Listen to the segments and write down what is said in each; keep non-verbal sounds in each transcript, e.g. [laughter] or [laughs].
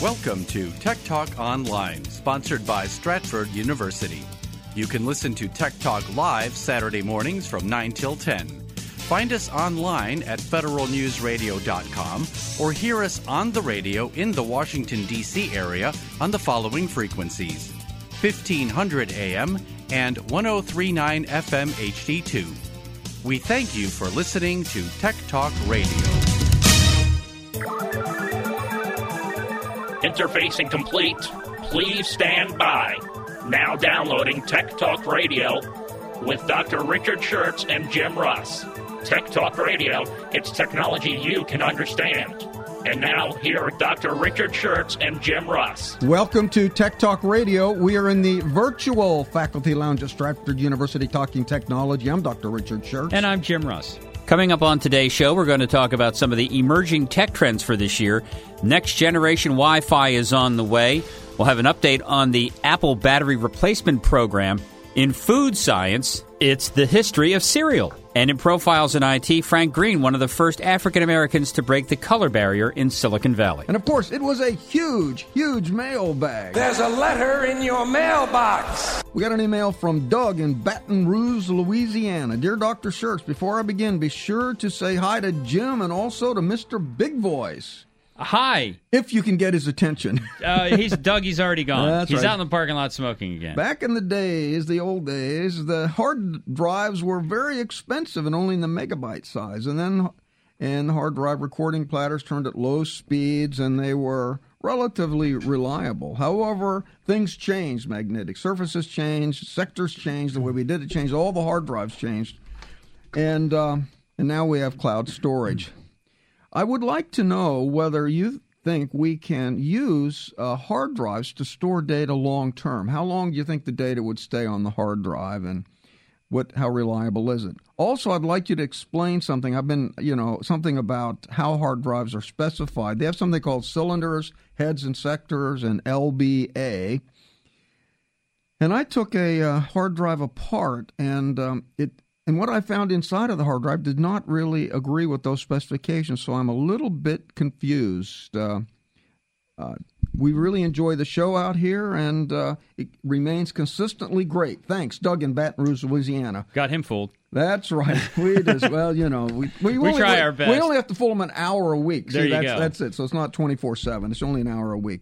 Welcome to Tech Talk Online, sponsored by Stratford University. You can listen to Tech Talk live Saturday mornings from 9 till 10. Find us online at federalnewsradio.com or hear us on the radio in the Washington, D.C. area on the following frequencies 1500 AM and 1039 FM HD2. We thank you for listening to Tech Talk Radio. Interfacing complete. Please stand by. Now downloading Tech Talk Radio with Dr. Richard Shurtz and Jim Russ. Tech Talk Radio, it's technology you can understand. And now, here are Dr. Richard Shurtz and Jim Russ. Welcome to Tech Talk Radio. We are in the virtual faculty lounge at Stratford University talking technology. I'm Dr. Richard Shurtz. And I'm Jim Russ. Coming up on today's show, we're going to talk about some of the emerging tech trends for this year. Next generation Wi Fi is on the way. We'll have an update on the Apple battery replacement program. In food science, it's the history of cereal. And in profiles in IT, Frank Green, one of the first African Americans to break the color barrier in Silicon Valley. And of course, it was a huge, huge mailbag. There's a letter in your mailbox. We got an email from Doug in Baton Rouge, Louisiana. Dear Dr. Shurtz, before I begin, be sure to say hi to Jim and also to Mr. Big Voice. Hi. If you can get his attention. [laughs] uh, he's Doug. He's already gone. That's he's right. out in the parking lot smoking again. Back in the days, the old days, the hard drives were very expensive and only in the megabyte size. And then, and hard drive recording platters turned at low speeds, and they were relatively reliable. However, things changed. Magnetic surfaces changed, sectors changed, the way we did it changed. All the hard drives changed, and uh, and now we have cloud storage. I would like to know whether you think we can use uh, hard drives to store data long term. How long do you think the data would stay on the hard drive, and what how reliable is it? Also, I'd like you to explain something. I've been, you know, something about how hard drives are specified. They have something called cylinders, heads, and sectors, and LBA. And I took a uh, hard drive apart, and um, it and what I found inside of the hard drive did not really agree with those specifications, so I'm a little bit confused. Uh, uh, we really enjoy the show out here, and uh, it remains consistently great. Thanks, Doug in Baton Rouge, Louisiana. Got him fooled. That's right. We just [laughs] well, you know, we we, We only, try our best. We only have to fool them an hour a week. There See, you that's, go. That's it. So it's not twenty four seven. It's only an hour a week.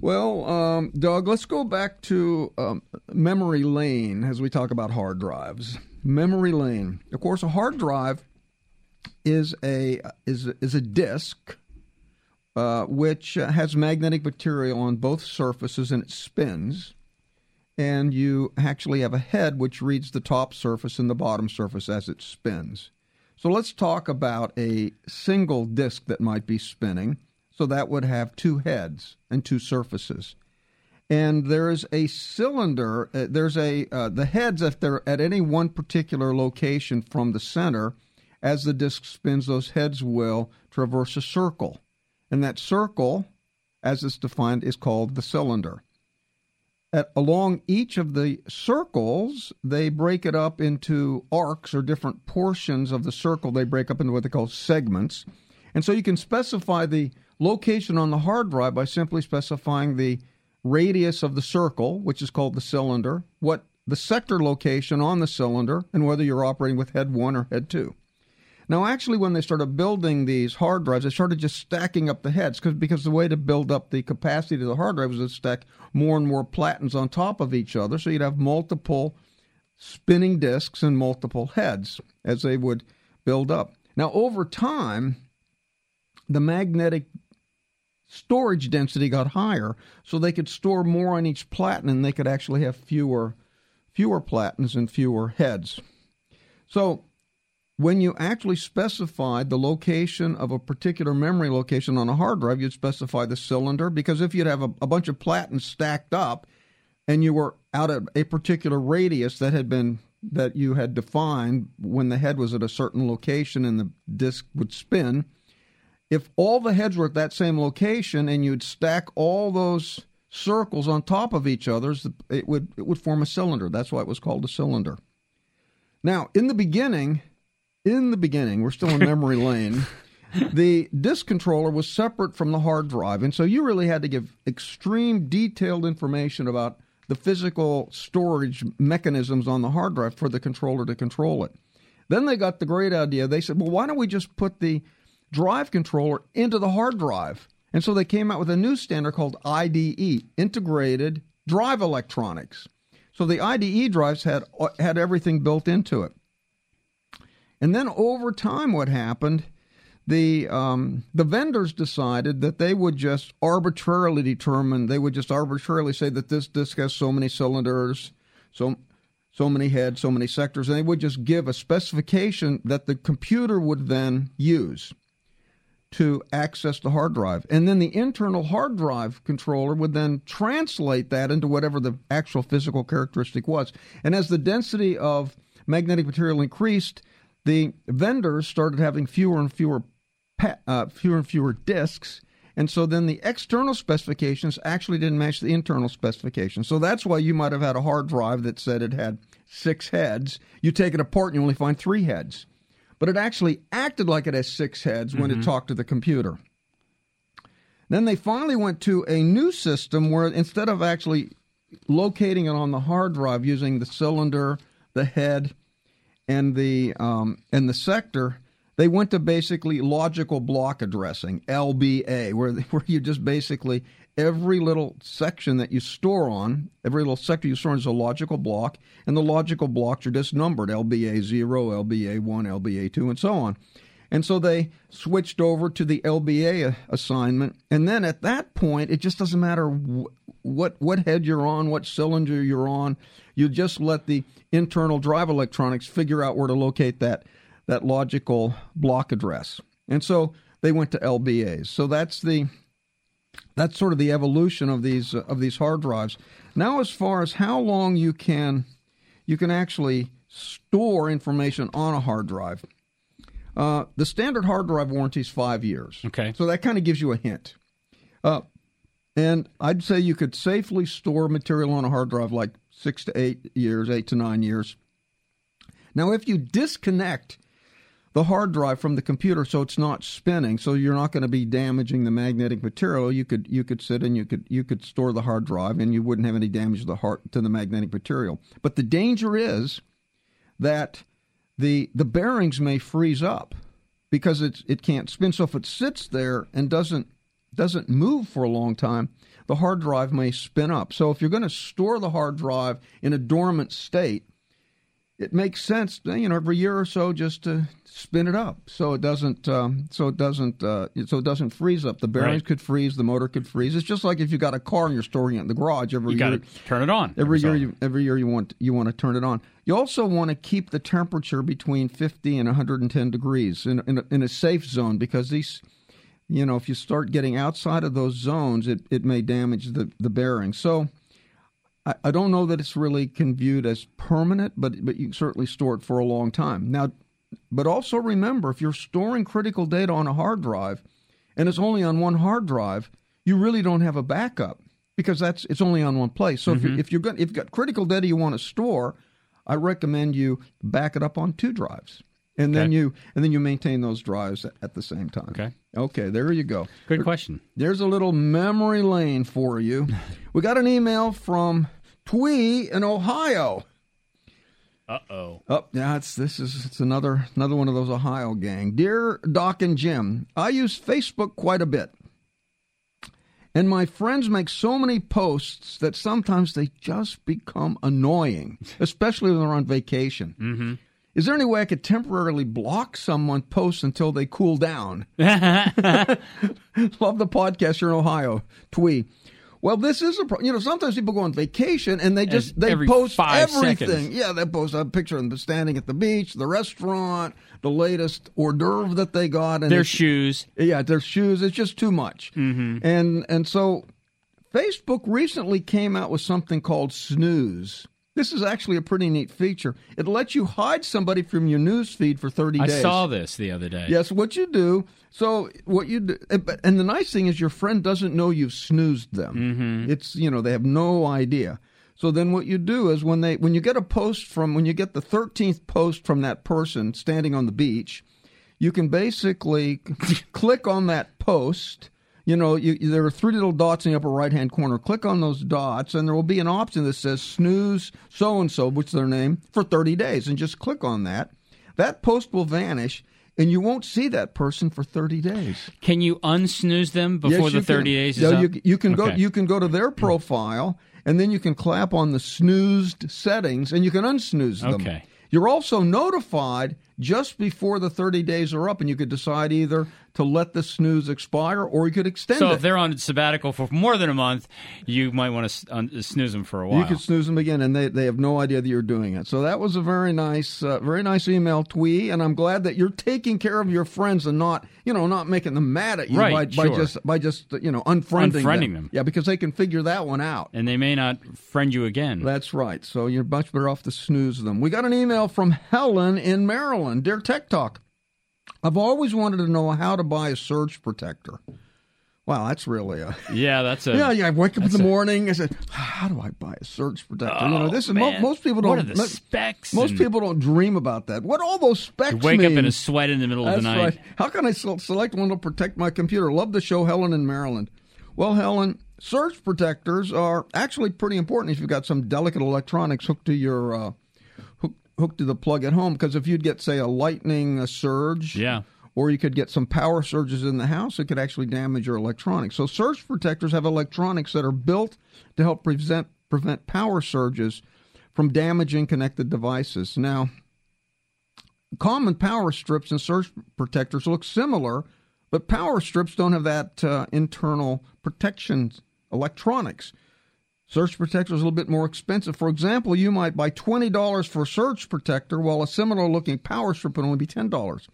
Well, um, Doug, let's go back to um, memory lane as we talk about hard drives. Memory lane. Of course, a hard drive is a is is a disk uh, which uh, has magnetic material on both surfaces and it spins. And you actually have a head which reads the top surface and the bottom surface as it spins. So let's talk about a single disk that might be spinning. So that would have two heads and two surfaces. And there is a cylinder. Uh, there's a uh, the heads if they're at any one particular location from the center, as the disk spins, those heads will traverse a circle, and that circle, as it's defined, is called the cylinder. At, along each of the circles, they break it up into arcs or different portions of the circle. They break up into what they call segments, and so you can specify the location on the hard drive by simply specifying the radius of the circle, which is called the cylinder, what the sector location on the cylinder, and whether you're operating with head one or head two. Now, actually, when they started building these hard drives, they started just stacking up the heads cause, because the way to build up the capacity of the hard drive was to stack more and more platins on top of each other. So you'd have multiple spinning disks and multiple heads as they would build up. Now, over time, the magnetic storage density got higher, so they could store more on each platen, and they could actually have fewer fewer platins and fewer heads. So when you actually specified the location of a particular memory location on a hard drive, you'd specify the cylinder because if you'd have a, a bunch of platins stacked up and you were out at a particular radius that had been that you had defined when the head was at a certain location and the disk would spin, if all the heads were at that same location and you'd stack all those circles on top of each other, it would it would form a cylinder. That's why it was called a cylinder. Now, in the beginning, in the beginning, we're still in memory [laughs] lane. the disk controller was separate from the hard drive, and so you really had to give extreme detailed information about the physical storage mechanisms on the hard drive for the controller to control it. Then they got the great idea. They said, well, why don't we just put the drive controller into the hard drive? And so they came out with a new standard called IDE, Integrated Drive Electronics. So the IDE drives had had everything built into it. And then over time, what happened? The um, the vendors decided that they would just arbitrarily determine. They would just arbitrarily say that this disc has so many cylinders, so so many heads, so many sectors, and they would just give a specification that the computer would then use to access the hard drive. And then the internal hard drive controller would then translate that into whatever the actual physical characteristic was. And as the density of magnetic material increased, the vendors started having fewer and fewer uh, fewer and fewer disks. And so then the external specifications actually didn't match the internal specifications. So that's why you might have had a hard drive that said it had six heads. You take it apart and you only find three heads but it actually acted like it has six heads when mm-hmm. it talked to the computer. Then they finally went to a new system where instead of actually locating it on the hard drive using the cylinder, the head, and the um, and the sector, they went to basically logical block addressing (LBA), where [laughs] where you just basically every little section that you store on, every little sector you store on is a logical block, and the logical blocks are just numbered LBA 0, LBA 1, LBA 2, and so on. And so they switched over to the LBA assignment. And then at that point, it just doesn't matter what, what head you're on, what cylinder you're on. You just let the internal drive electronics figure out where to locate that, that logical block address. And so they went to LBAs. So that's the that's sort of the evolution of these uh, of these hard drives. Now, as far as how long you can you can actually store information on a hard drive, uh, the standard hard drive warranty is five years. Okay, so that kind of gives you a hint. Uh, and I'd say you could safely store material on a hard drive like six to eight years, eight to nine years. Now, if you disconnect the hard drive from the computer so it's not spinning. So you're not going to be damaging the magnetic material. You could you could sit and you could you could store the hard drive and you wouldn't have any damage to the heart to the magnetic material. But the danger is that the the bearings may freeze up because it's it can't spin. So if it sits there and doesn't doesn't move for a long time the hard drive may spin up. So if you're going to store the hard drive in a dormant state it makes sense, you know, every year or so just to spin it up so it doesn't um, so it doesn't uh, so it doesn't freeze up. The bearings right. could freeze, the motor could freeze. It's just like if you got a car and you're storing it in the garage every you year. You got to turn it on every, year. You, every year you want you want to turn it on. You also want to keep the temperature between 50 and 110 degrees in in a, in a safe zone because these you know if you start getting outside of those zones, it, it may damage the the bearings. So I, I don't know that it's really can viewed as permanent, but but you can certainly store it for a long time. Now, but also remember, if you're storing critical data on a hard drive, and it's only on one hard drive, you really don't have a backup because that's it's only on one place. So mm-hmm. if you're, if you're going, if you've got critical data you want to store, I recommend you back it up on two drives and okay. then you and then you maintain those drives at the same time. Okay. Okay, there you go. Good question. There's a little memory lane for you. [laughs] we got an email from Twee in Ohio. Uh oh. Oh, yeah, it's this is it's another another one of those Ohio gang. Dear Doc and Jim, I use Facebook quite a bit. And my friends make so many posts that sometimes they just become annoying, [laughs] especially when they're on vacation. Mm-hmm. Is there any way I could temporarily block someone posts until they cool down? [laughs] [laughs] Love the podcast here in Ohio. Twee. Well, this is a pro- you know sometimes people go on vacation and they just they post everything. Seconds. Yeah, they post a picture of them standing at the beach, the restaurant, the latest hors d'oeuvre that they got, and their shoes. Yeah, their shoes. It's just too much. Mm-hmm. And and so Facebook recently came out with something called Snooze. This is actually a pretty neat feature. It lets you hide somebody from your news feed for 30 days. I saw this the other day. Yes, what you do. So what you do, and the nice thing is your friend doesn't know you've snoozed them. Mm-hmm. It's you know they have no idea. So then what you do is when they when you get a post from when you get the 13th post from that person standing on the beach, you can basically [laughs] click on that post. You know, you, there are three little dots in the upper right hand corner. Click on those dots, and there will be an option that says snooze so and so, which is their name, for 30 days. And just click on that. That post will vanish, and you won't see that person for 30 days. Can you unsnooze them before Yes, the 30 can. days is Yeah? You, you can go. You can go to their profile, and then you can clap on the snoozed settings, and you can unsnooze them. Okay. You're also notified just before the 30 days are up, and you could decide either to let the snooze expire or you could extend So it. if they're on sabbatical for more than a month, you might want to snooze them for a while. You could snooze them again, and they, they have no idea that you're doing it. So that was a very nice, uh, very nice email, Twee, and I'm glad that you're taking care of your friends and not, you know, not making them mad at you Right, by, by just by just you know unfriending, Unfriending them. Yeah, because they can figure that one out. and they may not friend you again. That's right. So you're much better off to snooze them. We got an email from Helen in Maryland. Dear Tech Talk, I've always wanted to know how to buy a surge protector. Wow, that's really a [laughs] yeah, that's a. yeah. Yeah, I wake up in the morning. I said, "How do I buy a surge protector?" you know, Oh, this is mo- most people don't. What are the specs? Most and- people don't dream about that. What all those specs You wake up mean? in a sweat in the middle That's of the night. right. How can I se- select one to protect my computer? Love the show, Helen in Maryland. Well, Helen, surge protectors are actually pretty important if you've got some delicate electronics hooked to your uh, hook, hooked to the plug at home. Because if you'd get, say, a lightning a surge, Yeah. or you could get some power surges in the house, it could actually damage your electronics. So surge protectors have electronics that are built to help prevent prevent power surges from damaging connected devices. Now, common power strips and surge protectors look similar, but power strips don't have that uh, internal protection electronics. Surge protector is a little bit more expensive. For example, you might buy $20 for a surge protector while a similar looking power strip would only be $10.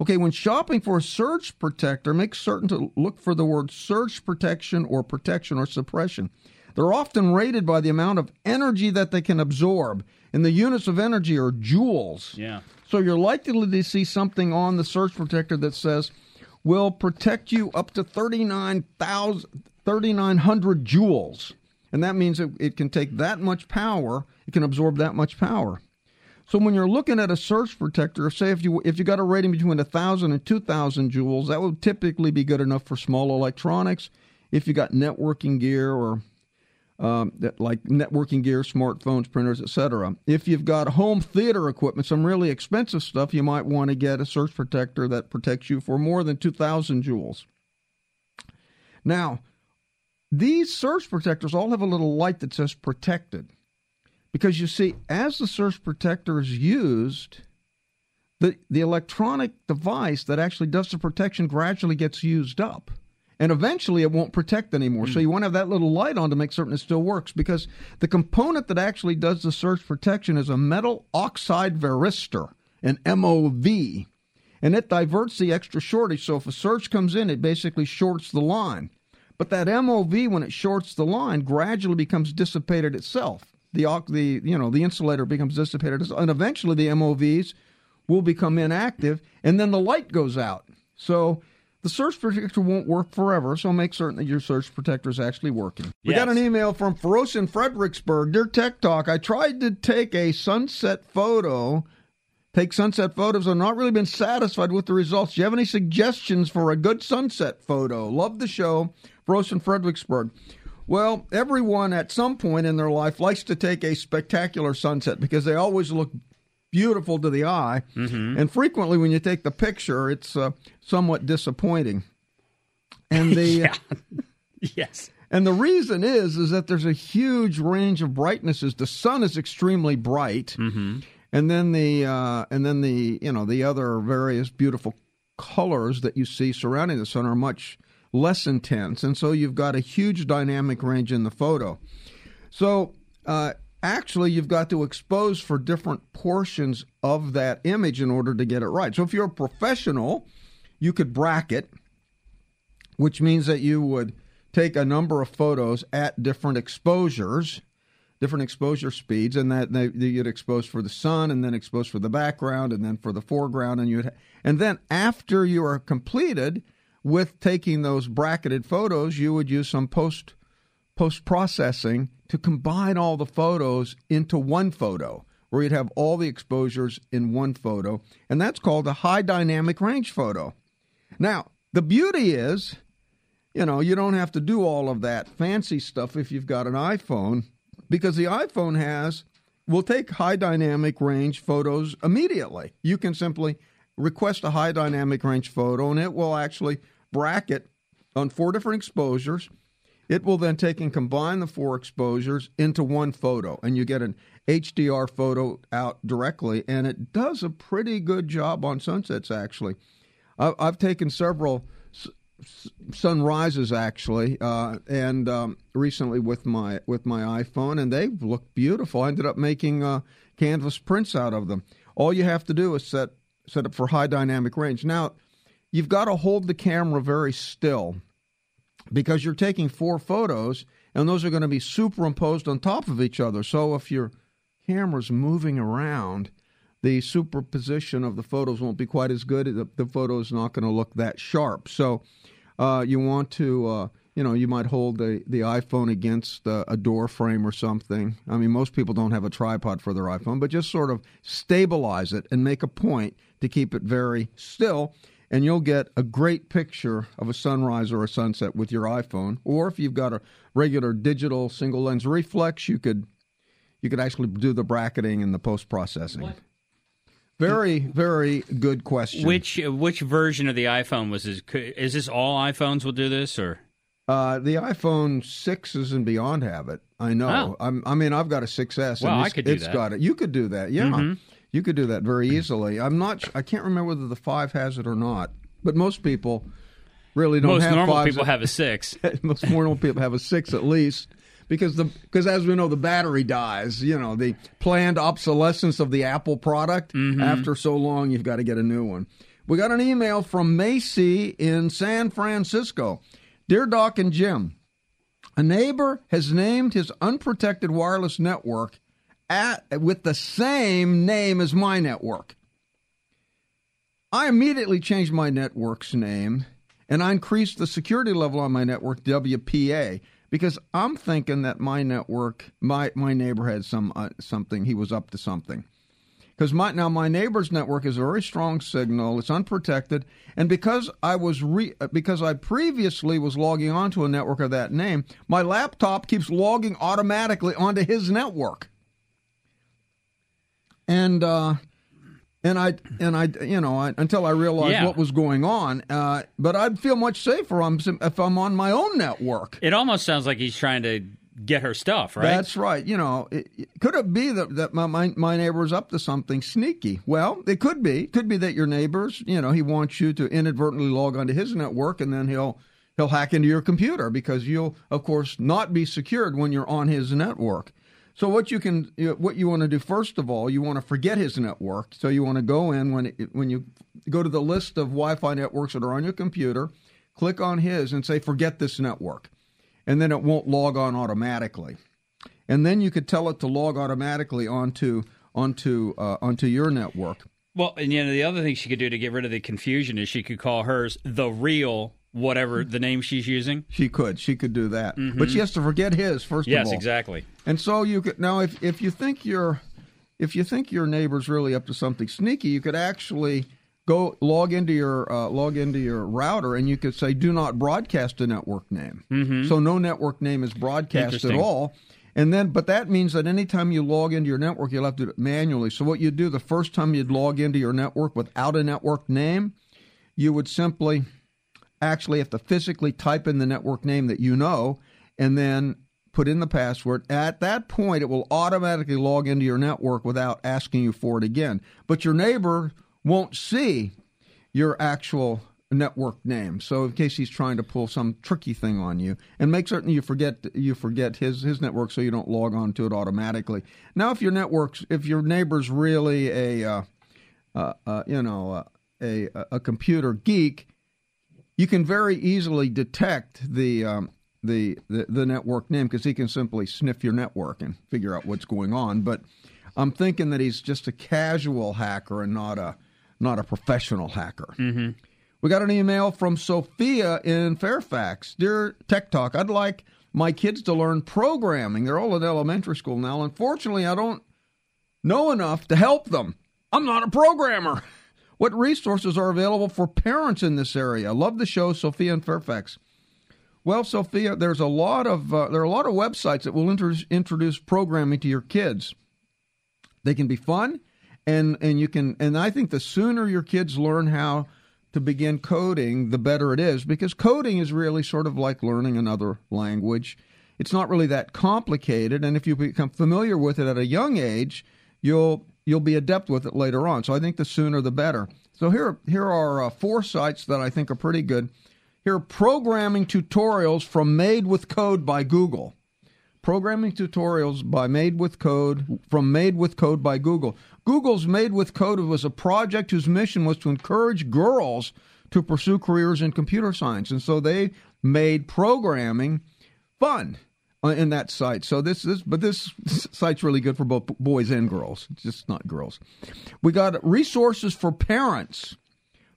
Okay, when shopping for a surge protector, make certain to look for the word surge protection or protection or suppression. They're often rated by the amount of energy that they can absorb, and the units of energy are joules. Yeah. So you're likely to see something on the surge protector that says will protect you up to 39,000 3,900 joules. And that means it, it can take that much power, it can absorb that much power. So when you're looking at a surge protector, say if you if you got a rating between 1,000 and 2,000 joules, that would typically be good enough for small electronics. If you got networking gear or um, that like networking gear, smartphones, printers, etc. If you've got home theater equipment, some really expensive stuff, you might want to get a surge protector that protects you for more than 2,000 joules. Now, these surge protectors all have a little light that says protected. Because you see, as the surge protector is used, the, the electronic device that actually does the protection gradually gets used up. And eventually it won't protect anymore. So hmm. you want to have that little light on to make certain it still works. Because the component that actually does the surge protection is a metal oxide varistor, an MOV. And it diverts the extra shortage. So if a surge comes in, it basically shorts the line. But that MOV, when it shorts the line, gradually becomes dissipated itself. The the you know the insulator becomes dissipated, and eventually the MOVs will become inactive, and then the light goes out. So the surge protector won't work forever. So make certain that your surge protector is actually working. We got an email from Feroce in Fredericksburg. Dear Tech Talk, I tried to take a sunset photo take sunset photos. I've not really been satisfied with the results. Do you have any suggestions for a good sunset photo? Love the show. Rose in Fredericksburg. Well, everyone at some point in their life likes to take a spectacular sunset because they always look beautiful to the eye. And frequently, when you take the picture, it's uh, somewhat disappointing. And the [laughs] yeah. [laughs] yes. and the reason is is that there's a huge range of brightnesses. The sun is extremely bright, and then the uh, and then the you know the other various beautiful colors that you see surrounding the sun are much less intense, and so you've got a huge dynamic range in the photo. So uh, actually, you've got to expose for different portions of that image in order to get it right. So if you're a professional, you could bracket which means that you would take a number of photos at different exposures, different exposure speeds, and that they, you'd expose for the sun, and then expose for the background, and then for the foreground, and you'd, and then after you are completed with taking those bracketed photos, you would use some post post processing to combine all the photos into one photo. where you'd have all the exposures in one photo, and that's called a high dynamic range photo. Now, the beauty is, you know, you don't have to do all of that fancy stuff if you've got an iPhone because the iPhone has will take high dynamic range photos immediately. You can simply request a high dynamic range photo and it will actually bracket on four different exposures. It will then take and combine the four exposures into one photo, and you get an HDR photo out directly. And it does a pretty good job on sunsets, actually. I've taken several sunrises actually, uh, and um, recently with my with my iPhone, and they look beautiful. I ended up making uh, canvas prints out of them. All you have to do is set set up for high dynamic range. Now, you've got to hold the camera very still because you're taking four photos, and those are going to be superimposed on top of each other. So if your camera's moving around, the superposition of the photos won't be quite as good. The, the photo is not going to look that sharp. So uh, you want to, uh, you know, you might hold the, the iPhone against uh, a door frame or something. I mean, most people don't have a tripod for their iPhone, but just sort of stabilize it and make a point to keep it very still. And you'll get a great picture of a sunrise or a sunset with your iPhone. Or if you've got a regular digital single lens reflex, you could you could actually do the bracketing and the post processing. Very, very good question. Which which version of the iPhone was this? Is this all iPhones will do this, or uh, the iPhone sixes and beyond have it? I know. Oh. i mean, I've got a 6S. Well, and I could do it's that. got it. You could do that. Yeah, Mhm. You could do that very easily. I'm not. I can't remember whether the five has it or not. But most people really don't most have normal fives. people have a six? [laughs] most normal people have a six at least because the because as we know the battery dies you know the planned obsolescence of the apple product Mm-hmm. after so long you've got to get a new one we got an email from macy in san francisco dear doc and jim a neighbor has named his unprotected wireless network at with the same name as my network I immediately changed my network's name and I increased the security level on my network, WPA, because I'm thinking that my network, my my neighbor had some uh, something. He was up to something. Because my now my neighbor's network is a very strong signal. It's unprotected, and because I was re, because I previously was logging onto a network of that name, my laptop keeps logging automatically onto his network. And uh, and I and I you know I, until I realized Yeah. what was going on. Uh, but I'd feel much safer if I'm on my own network. It almost sounds like he's trying to get her stuff, right? That's right. You know, it, it- could it be that, that my, my my neighbor's up to something sneaky? Well, it could be. It could be that your neighbor's. You know, he wants you to inadvertently log onto his network, and then he'll he'll hack into your computer because you'll, of course, not be secured when you're on his network. So what you can, what you want to do first of all, you want to forget his network. So you want to go in when it, when you go to the list of Wi-Fi networks that are on your computer, click on his and say forget this network, and then it won't log on automatically. And then you could tell it to log automatically onto onto uh, onto your network. Well, and you know the other thing she could do to get rid of the confusion is she could call hers the real whatever the name she's using. She could, she could do that, but she has to forget his first Mm-hmm. Yes, of all. exactly. And so you could now if if you think your if you think your neighbor's really up to something sneaky, you could actually go log into your uh, log into your router and you could say do not broadcast a network name. Mm-hmm. So no network name is broadcast at all. And then, but that means that anytime you log into your network, you'll have to do it manually. So what you'd do the first time you'd log into your network without a network name, you would simply actually have to physically type in the network name that you know and then put in the password. At that point, it will automatically log into your network without asking you for it again. But your neighbor won't see your actual network name. So in case he's trying to pull some tricky thing on you, and make certain you forget you forget his his network so you don't log on to it automatically. Now, if your network's if your neighbor's really a uh, uh, uh, you know uh, a a computer geek, you can very easily detect the um, the, the the network name because he can simply sniff your network and figure out what's going on. But I'm thinking that he's just a casual hacker and not a not a professional hacker. Mm-hmm. We got an email from Sophia in Fairfax. Dear Tech Talk, I'd like my kids to learn programming. They're all in elementary school now. Unfortunately, I don't know enough to help them. I'm not a programmer. [laughs] What resources are available for parents in this area? Love the show, Sophia and Fairfax. Well, Sophia, there's a lot of uh, there are a lot of websites that will inter- introduce programming to your kids. They can be fun, and and you can and I think the sooner your kids learn how to begin coding, the better it is because coding is really sort of like learning another language. It's not really that complicated, and if you become familiar with it at a young age, you'll you'll be adept with it later on. So I think the sooner the better. So here here are uh, four sites that I think are pretty good. Here are programming tutorials from Made with Code by Google. Programming tutorials by Made with Code from Made with Code by Google. Google's Made with Code was a project whose mission was to encourage girls to pursue careers in computer science, and so they made programming fun Uh, in that site. So this is, but this [laughs] site's really good for both boys and girls. Just not girls. We got resources for parents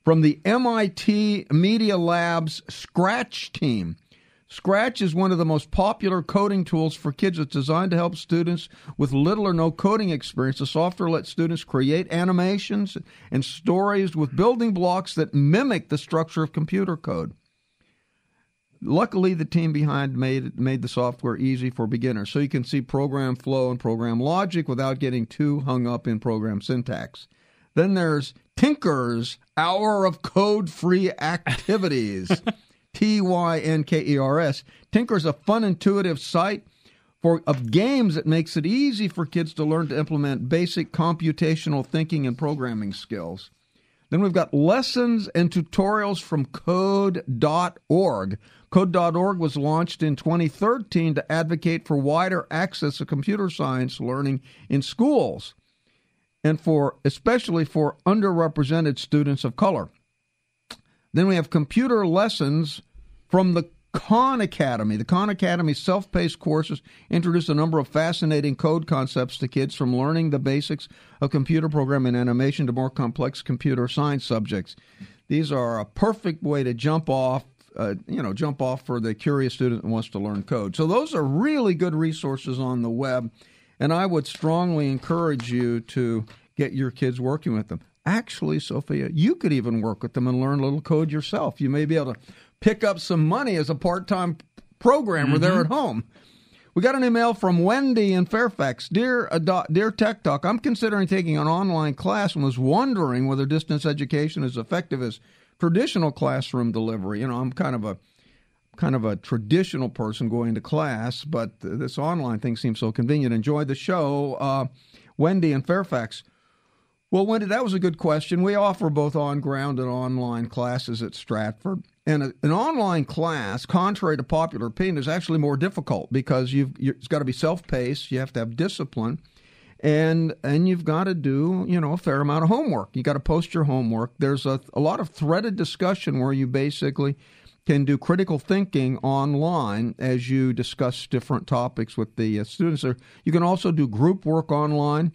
from the MIT Media Labs Scratch team. Scratch is one of the most popular coding tools for kids. It's designed to help students with little or no coding experience. The software lets students create animations and stories with building blocks that mimic the structure of computer code. Luckily, the team behind made made the software easy for beginners, so you can see program flow and program logic without getting too hung up in program syntax. Then there's Tynker's Hour of Code Free Activities. [laughs] T Y N K E R S. Tynker's a fun, intuitive site for of games that makes it easy for kids to learn to implement basic computational thinking and programming skills. Then we've got lessons and tutorials from code.org. Code.org was launched in 2013 to advocate for wider access to computer science learning in schools and for especially for underrepresented students of color. Then we have computer lessons from the Khan Academy. The Khan Academy self paced courses introduce a number of fascinating code concepts to kids from learning the basics of computer programming and animation to more complex computer science subjects. These are a perfect way to jump off. Uh, you know, jump off for the curious student who wants to learn code. So, those are really good resources on the web, and I would strongly encourage you to get your kids working with them. Actually, Sophia, you could even work with them and learn a little code yourself. You may be able to pick up some money as a part time programmer mm-hmm. there at home. We got an email from Wendy in Fairfax. Dear, uh, dear Tech Talk, I'm considering taking an online class and was wondering whether distance education is effective as traditional classroom delivery. You know, I'm kind of a kind of a traditional person going to class, but this online thing seems so convenient. Enjoy the show, uh, Wendy in Fairfax. Well, Wendy, that was a good question. We offer both on ground and online classes at Stratford. And a, an online class, contrary to popular opinion, is actually more difficult because you've it's got to be self-paced. You have to have discipline, and and you've got to do you know a fair amount of homework. You got to post your homework. There's a, a lot of threaded discussion where you basically can do critical thinking online as you discuss different topics with the uh, students. You can also do group work online.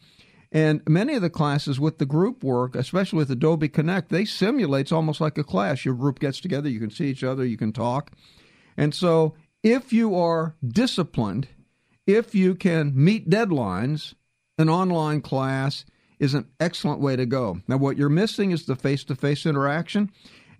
And many of the classes with the group work, especially with Adobe Connect, they simulates almost like a class. Your group gets together, you can see each other, you can talk. And so if you are disciplined, if you can meet deadlines, an online class is an excellent way to go. Now, what you're missing is the face to face interaction.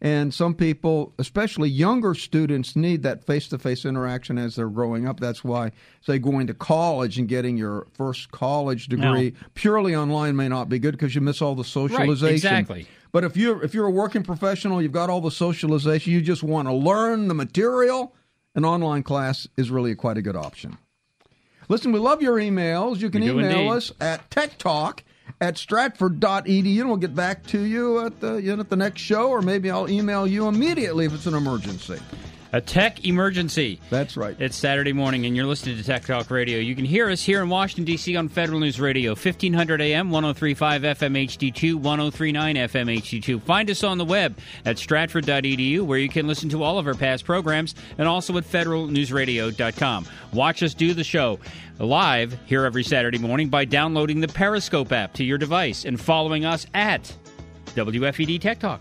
And some people, especially younger students, need that face to face interaction as they're growing up. That's why, say, going to college and getting your first college degree no. purely online may not be good because you miss all the socialization. Right, exactly. But if you're if you're a working professional, you've got all the socialization. You just want to learn the material. An online class is really quite a good option. Listen, we love your emails. You can email us at Tech Talk at stratford.edu. And we'll get back to you at the, you know, at the next show, or maybe I'll email you immediately if it's an emergency. A tech emergency. That's right. It's Saturday morning, and you're listening to Tech Talk Radio. You can hear us here in Washington, D.C. on Federal News Radio, 1500 AM, 1035 FM HD2, 1039 FM HD2. Find us on the web at stratford.edu, where you can listen to all of our past programs, and also at federalnewsradio.com. Watch us do the show live here every Saturday morning by downloading the Periscope app to your device and following us at WFED Tech Talk.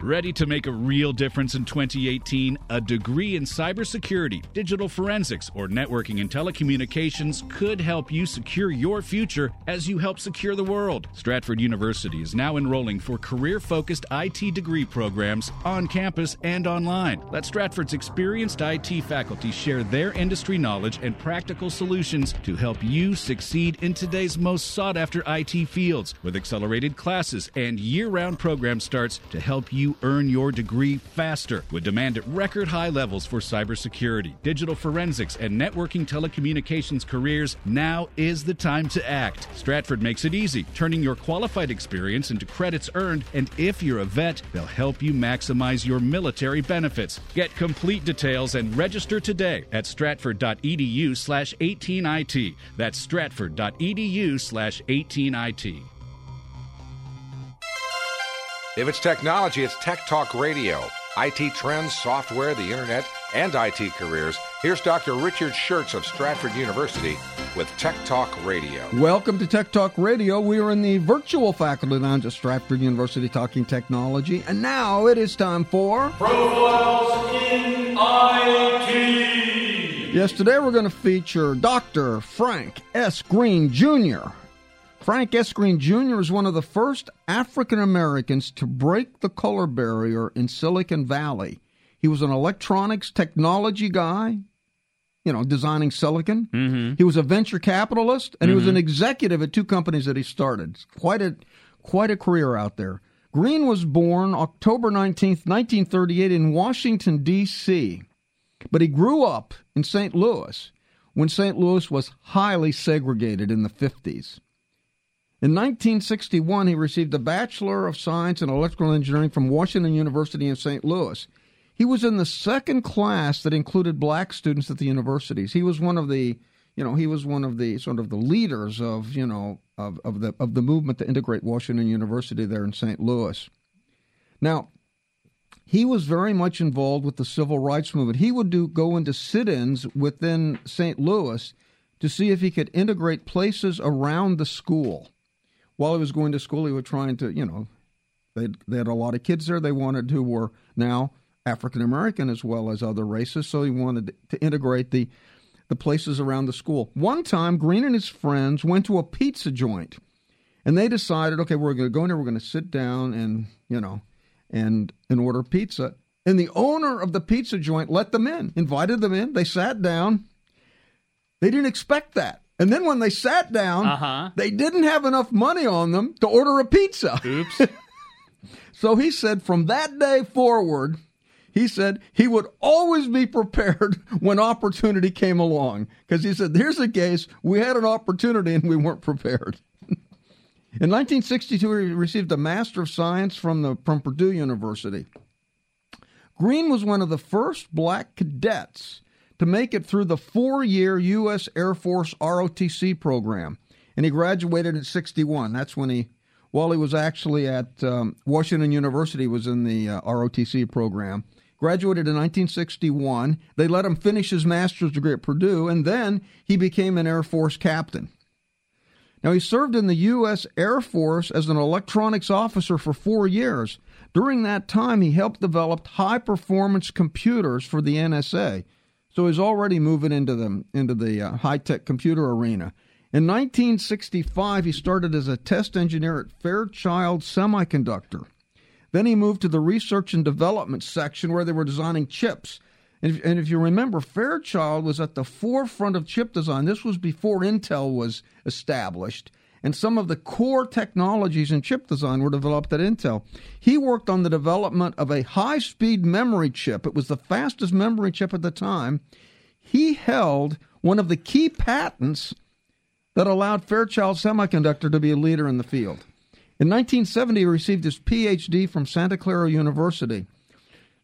Ready to make a real difference in 2018? A degree in cybersecurity, digital forensics, or networking and telecommunications could help you secure your future as you help secure the world. Stratford University is now enrolling for career focused IT degree programs on campus and online. Let Stratford's experienced IT faculty share their industry knowledge and practical solutions to help you succeed in today's most sought after IT fields with accelerated classes and year round program starts to help you earn your degree faster with demand at record high levels for cybersecurity, digital forensics, and networking telecommunications careers. Now is the time to act. Stratford makes it easy, turning your qualified experience into credits earned, and if you're a vet, they'll help you maximize your military benefits. Get complete details and register today at stratford.edu slash 18IT. That's stratford.edu slash 18IT. If it's technology, it's Tech Talk Radio. IT trends, software, the internet, and IT careers. Here's Dr. Richard Shurtz of Stratford University with Tech Talk Radio. Welcome to Tech Talk Radio. We are in the virtual faculty lounge at Stratford University talking technology. And now it is time for Profiles in IT. Yes, today we're going to feature Dr. Frank S. Green Jr. Frank S. Green Jr. is one of the first African Americans to break the color barrier in Silicon Valley. He was an electronics technology guy, you know, designing silicon. Mm-hmm. He was a venture capitalist, and he was an executive at two companies that he started. Quite a quite a career out there. Green was born October 19th, 1938 in Washington D.C. But he grew up in St. Louis when St. Louis was highly segregated in the 50s. In 1961, he received a Bachelor of Science in Electrical Engineering from Washington University in St. Louis. He was in the second class that included black students at the universities. He was one of the, you know, he was one of the sort of the leaders of, you know, of, of the of the movement to integrate Washington University there in St. Louis. Now, he was very much involved with the civil rights movement. He would do go into sit-ins within St. Louis to see if he could integrate places around the school. While he was going to school, he was trying to, you know, they they had a lot of kids there. They wanted who were now African American as well as other races. So he wanted to integrate the the places around the school. One time, Green and his friends went to a pizza joint, and they decided, okay, we're going to go in there. We're going to sit down and you know, and and order pizza. And the owner of the pizza joint let them in, invited them in. They sat down. They didn't expect that. And then when they sat down, Uh-huh. they didn't have enough money on them to order a pizza. Oops. [laughs] so he said from that day forward, he said he would always be prepared [laughs] when opportunity came along. Because he said, here's a case, we had an opportunity and we weren't prepared. [laughs] In 1962, he received a Master of Science from, the, from Purdue University. Green was one of the first black cadets to make it through the four year U.S. Air Force ROTC program. And he graduated at 61. That's when he, while he was actually at um, Washington University, was in the uh, ROTC program. Graduated in 1961. They let him finish his master's degree at Purdue, and then he became an Air Force captain. Now, he served in the U.S. Air Force as an electronics officer for four years. During that time, he helped develop high performance computers for the NSA. So he's already moving into the, into the uh, high tech computer arena. In 1965, he started as a test engineer at Fairchild Semiconductor. Then he moved to the research and development section where they were designing chips. And if, and if you remember, Fairchild was at the forefront of chip design. This was before Intel was established. And some of the core technologies in chip design were developed at Intel. He worked on the development of a high speed memory chip. It was the fastest memory chip at the time. He held one of the key patents that allowed Fairchild Semiconductor to be a leader in the field. In 1970, he received his PhD from Santa Clara University.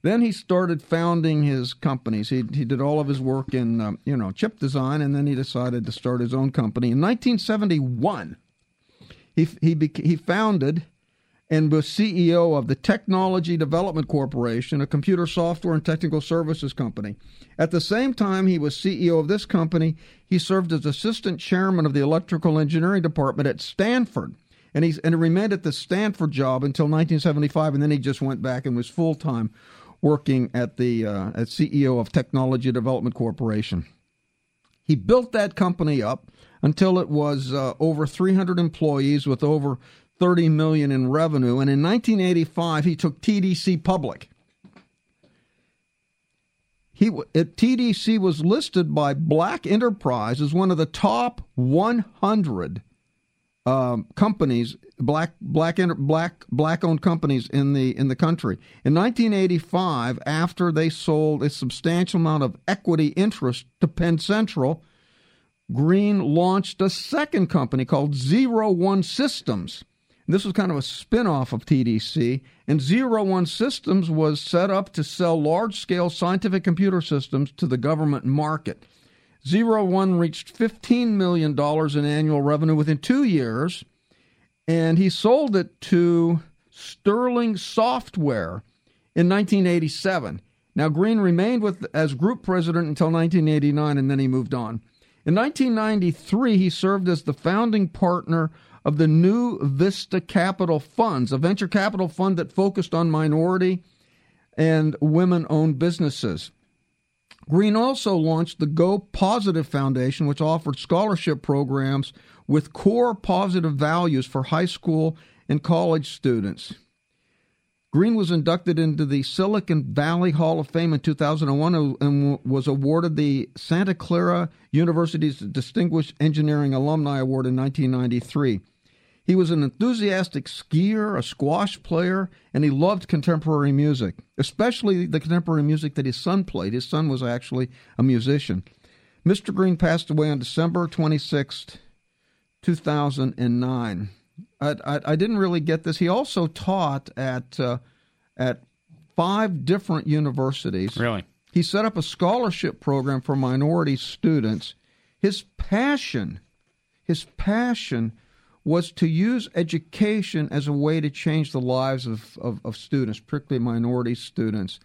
Then he started founding his companies. He, he did all of his work in um, you know chip design, and then he decided to start his own company. In 1971, He he he founded and was CEO of the Technology Development Corporation, a computer software and technical services company. At the same time he was CEO of this company, he served as assistant chairman of the electrical engineering department at Stanford. And, he's, and he remained at the Stanford job until 1975, and then he just went back and was full time working at the uh, as CEO of Technology Development Corporation. He built that company up until it was uh, over 300 employees with over 30 million in revenue and in 1985 he took TDC public. He TDC was listed by Black Enterprise as one of the top 100 um, companies, black black black black owned companies in the in the country. In 1985, after they sold a substantial amount of equity interest to Penn Central, Green launched a second company called Zero One Systems this was kind of a spin off of TDC, and Zero One Systems was set up to sell large scale scientific computer systems to the government market. Zero One reached $15 million in annual revenue within two years, and he sold it to Sterling Software in 1987. Now, Green remained with as group president until 1989, and then he moved on. In 1993, he served as the founding partner of the New Vista Capital Funds, a venture capital fund that focused on minority and women owned businesses. Green also launched the Go Positive Foundation, which offered scholarship programs with core positive values for high school and college students. Green was inducted into the Silicon Valley Hall of Fame in 2001 and was awarded the Santa Clara University's Distinguished Engineering Alumni Award in 1993. He was an enthusiastic skier, a squash player, and he loved contemporary music, especially the contemporary music that his son played. His son was actually a musician. Mr. Green passed away on December 26th, 2009. I, I, I didn't really get this. He also taught at uh, at five different universities. Really? He set up a scholarship program for minority students. His passion, his passion was to use education as a way to change the lives of, of, of, students, particularly minority students.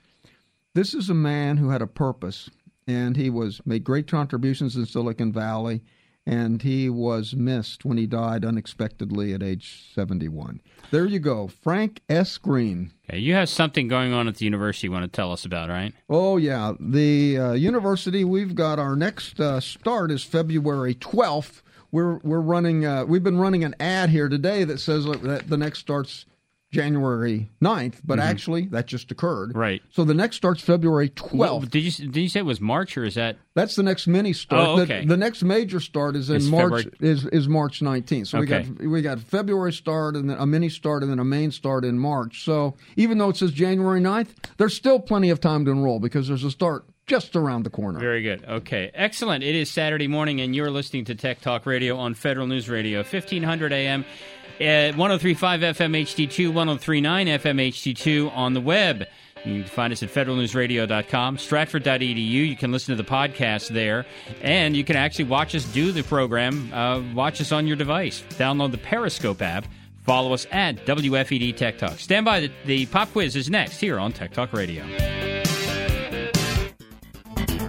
This is a man who had a purpose, and he was made great contributions in Silicon Valley, and he was missed when he died unexpectedly at age 71. There you go, Frank S. Green. Okay, you have something going on at the university you want to tell us about, right? Oh yeah, the uh, university. We've got our next uh, start is February 12th we're we're running uh, we've been running an ad here today that says that the next starts January 9th, but mm-hmm. actually that just occurred. Right. So the next starts February 12th. Well, did you did you say it was March or is that That's the next mini start. Oh, okay. The, the next major start is in it's March February. is is March 19th. So okay. we got we got February start and then a mini start and then a main start in March. So even though it says January 9th, there's still plenty of time to enroll because there's a start just around the corner. Very good. Okay. Excellent. It is Saturday morning, and you're listening to Tech Talk Radio on Federal News Radio, 1500 AM, at 1035 FM HD2, 1039 FM HD2 on the web. You can find us at federalnewsradio.com, stratford.edu. You can listen to the podcast there, and you can actually watch us do the program. Uh, watch us on your device. Download the Periscope app. Follow us at WFED Tech Talk. Stand by. The, the pop quiz is next here on Tech Talk Radio.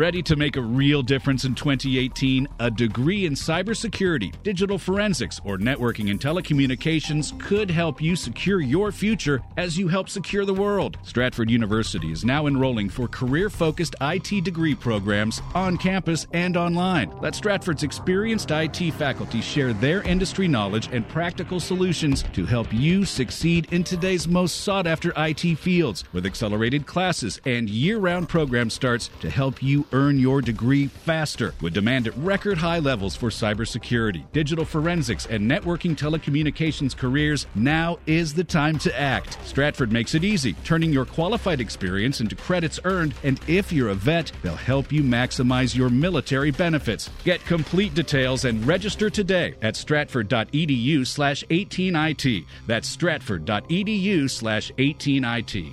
Ready to make a real difference in 2018? A degree in cybersecurity, digital forensics, or networking and telecommunications could help you secure your future as you help secure the world. Stratford University is now enrolling for career focused IT degree programs on campus and online. Let Stratford's experienced IT faculty share their industry knowledge and practical solutions to help you succeed in today's most sought after IT fields with accelerated classes and year round program starts to help you earn your degree faster. With demand at record high levels for cybersecurity, digital forensics, and networking telecommunications careers, now is the time to act. Stratford makes it easy, turning your qualified experience into credits earned, and if you're a vet, they'll help you maximize your military benefits. Get complete details and register today at stratford.edu slash 18IT. That's stratford.edu slash 18IT.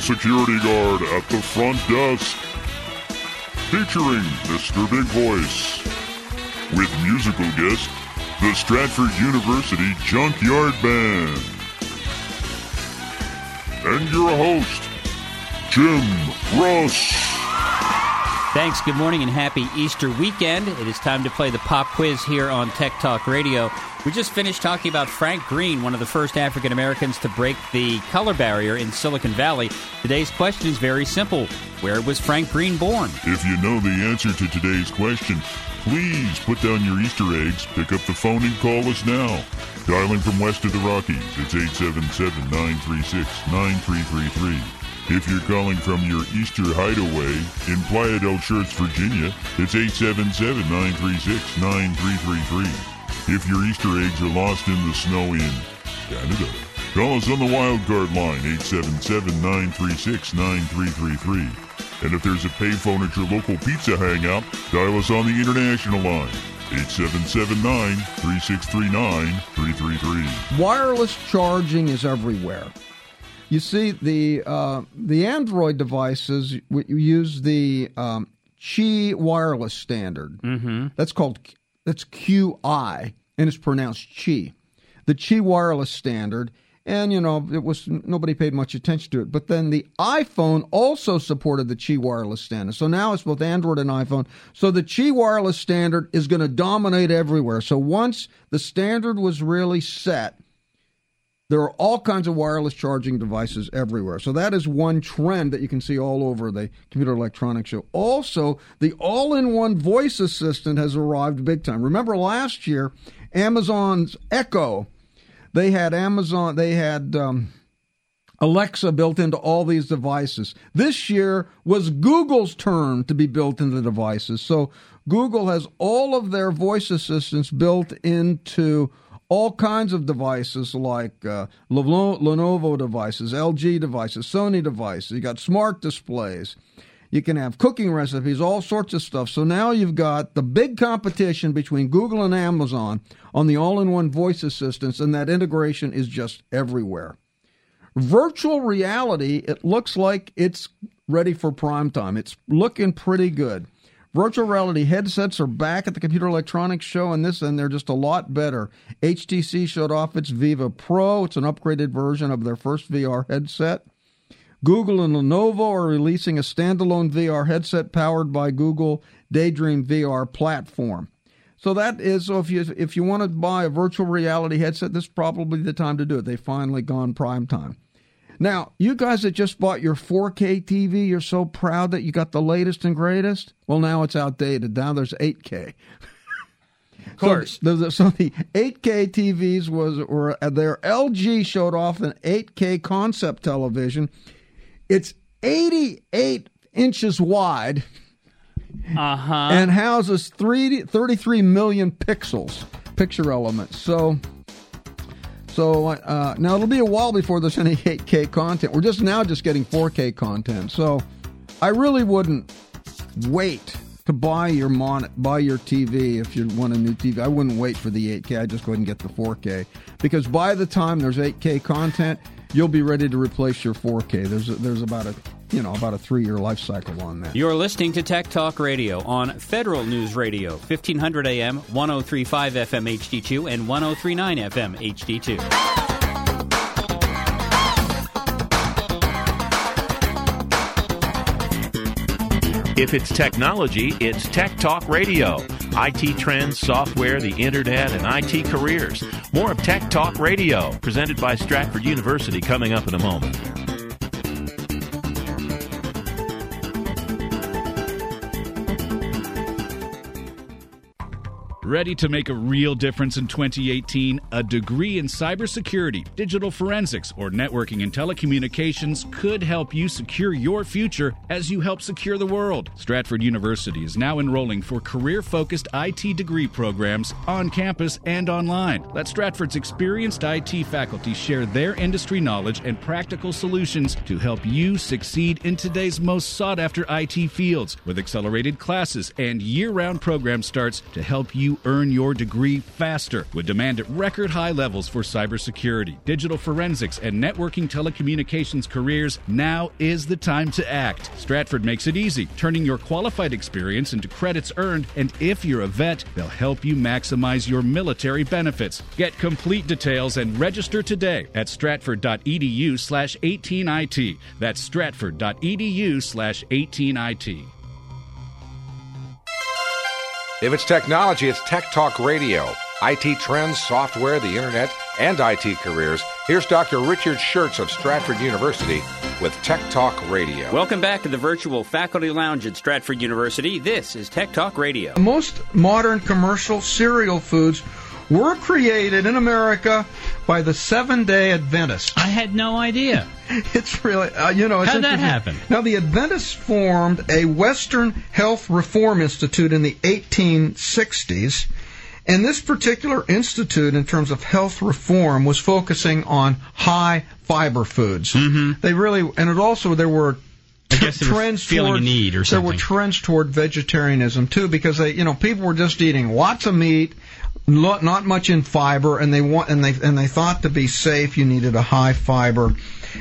security guard at the front desk, featuring Mr. Big Voice, with musical guest, the Stratford University Junkyard Band, and your host, Jim Russ. Thanks. Good morning and happy Easter weekend. It is time to play the pop quiz here on Tech Talk Radio. We just finished talking about Frank Green, one of the first African Americans to break the color barrier in Silicon Valley. Today's question is very simple Where was Frank Green born? If you know the answer to today's question, please put down your Easter eggs, pick up the phone, and call us now. Dialing from west of the Rockies, it's 877 936 9333. If you're calling from your Easter hideaway in Playa del Shirts, Virginia, it's 877-936-9333. If your Easter eggs are lost in the snow in Canada, call us on the wild wildcard line, 877-936-9333. And if there's a payphone at your local pizza hangout, dial us on the international line, 877-936-3933. Wireless charging is everywhere. You see, the uh, the Android devices use the um, Qi wireless standard. Mm-hmm. That's called that's QI, and it's pronounced Qi. The Qi wireless standard, and you know it was nobody paid much attention to it. But then the iPhone also supported the Qi wireless standard. So now it's both Android and iPhone. So the Qi wireless standard is going to dominate everywhere. So once the standard was really set there are all kinds of wireless charging devices everywhere. So that is one trend that you can see all over the computer electronics show. Also, the all-in-one voice assistant has arrived big time. Remember last year, Amazon's Echo, they had Amazon, they had um, Alexa built into all these devices. This year was Google's turn to be built into devices. So Google has all of their voice assistants built into all kinds of devices like uh, Lenovo devices, LG devices, Sony devices. You got smart displays. You can have cooking recipes, all sorts of stuff. So now you've got the big competition between Google and Amazon on the all in one voice assistants, and that integration is just everywhere. Virtual reality, it looks like it's ready for prime time. It's looking pretty good. Virtual reality headsets are back at the Computer Electronics Show, and this and they're just a lot better. HTC showed off its Vive Pro. It's an upgraded version of their first VR headset. Google and Lenovo are releasing a standalone VR headset powered by Google Daydream VR platform. So that is so if you if you want to buy a virtual reality headset, this is probably the time to do it. They've finally gone prime time. Now, you guys that just bought your 4K TV, you're so proud that you got the latest and greatest. Well, now it's outdated. Now there's 8K. [laughs] Of course. So the, so the 8K TVs was or their LG showed off an 8K concept television. It's 88 inches wide. Uh-huh. And houses 3, 33 million pixels, picture elements. So so uh, now it'll be a while before there's any 8K content. We're just now just getting 4K content. So I really wouldn't wait to buy your mon buy your TV if you want a new TV. I wouldn't wait for the 8K. I just go ahead and get the 4K because by the time there's 8K content, you'll be ready to replace your 4K. There's a, there's about a you know about a three year life cycle on that. You're listening to Tech Talk Radio on Federal News Radio, 1500 AM, 1035 FM HD2, and 1039 FM HD2. If it's technology, it's Tech Talk Radio. IT trends, software, the internet, and IT careers. More of Tech Talk Radio, presented by Stratford University, coming up in a moment. Ready to make a real difference in 2018? A degree in cybersecurity, digital forensics, or networking and telecommunications could help you secure your future as you help secure the world. Stratford University is now enrolling for career focused IT degree programs on campus and online. Let Stratford's experienced IT faculty share their industry knowledge and practical solutions to help you succeed in today's most sought after IT fields with accelerated classes and year round program starts to help you earn your degree faster with demand at record high levels for cybersecurity, digital forensics, and networking telecommunications careers. Now is the time to act. Stratford makes it easy, turning your qualified experience into credits earned, and if you're a vet, they'll help you maximize your military benefits. Get complete details and register today at stratford.edu slash 18IT. That's stratford.edu slash 18IT. If it's technology, it's Tech Talk Radio. IT trends, software, the internet, and IT careers. Here's Dr. Richard Shurtz of Stratford University with Tech Talk Radio. Welcome back to the virtual faculty lounge at Stratford University. This is Tech Talk Radio. Most modern commercial cereal foods were created in America by the Seven Day Adventists. I had no idea. [laughs] It's really, uh, you know, it's How'd that happen? Now, the Adventists formed a Western Health Reform Institute in the 1860s. And this particular institute, in terms of health reform, was focusing on high fiber foods. Mm-hmm. They really, and it also there were I guess trends feeling toward, a need or There were trends toward vegetarianism too, because they, you know, people were just eating lots of meat, not much in fiber, and they want, and they, and they thought to be safe, you needed a high fiber.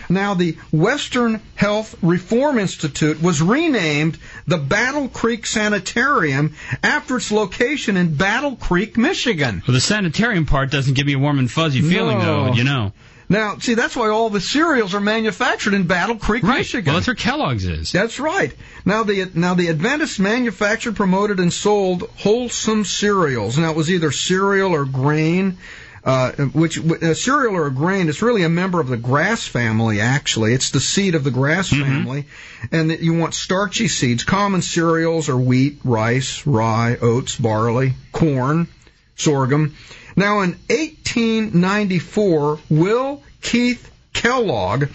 Now, the Western Health Reform Institute was renamed the Battle Creek Sanitarium after its location in Battle Creek, Michigan. Well, the sanitarium part doesn't give me a warm and fuzzy feeling, No. though. You know, Now, see, that's why all the cereals are manufactured in Battle Creek, right? Michigan. Well, that's where Kellogg's is. That's right. Now the now the Adventists manufactured, promoted, and sold wholesome cereals. Now it was either cereal or grain. Uh, which a cereal or a grain is really a member of the grass family. Actually, it's the seed of the grass family, and that you want starchy seeds. Common cereals are wheat, rice, rye, oats, barley, corn, sorghum. Now in 1894, Will Keith Kellogg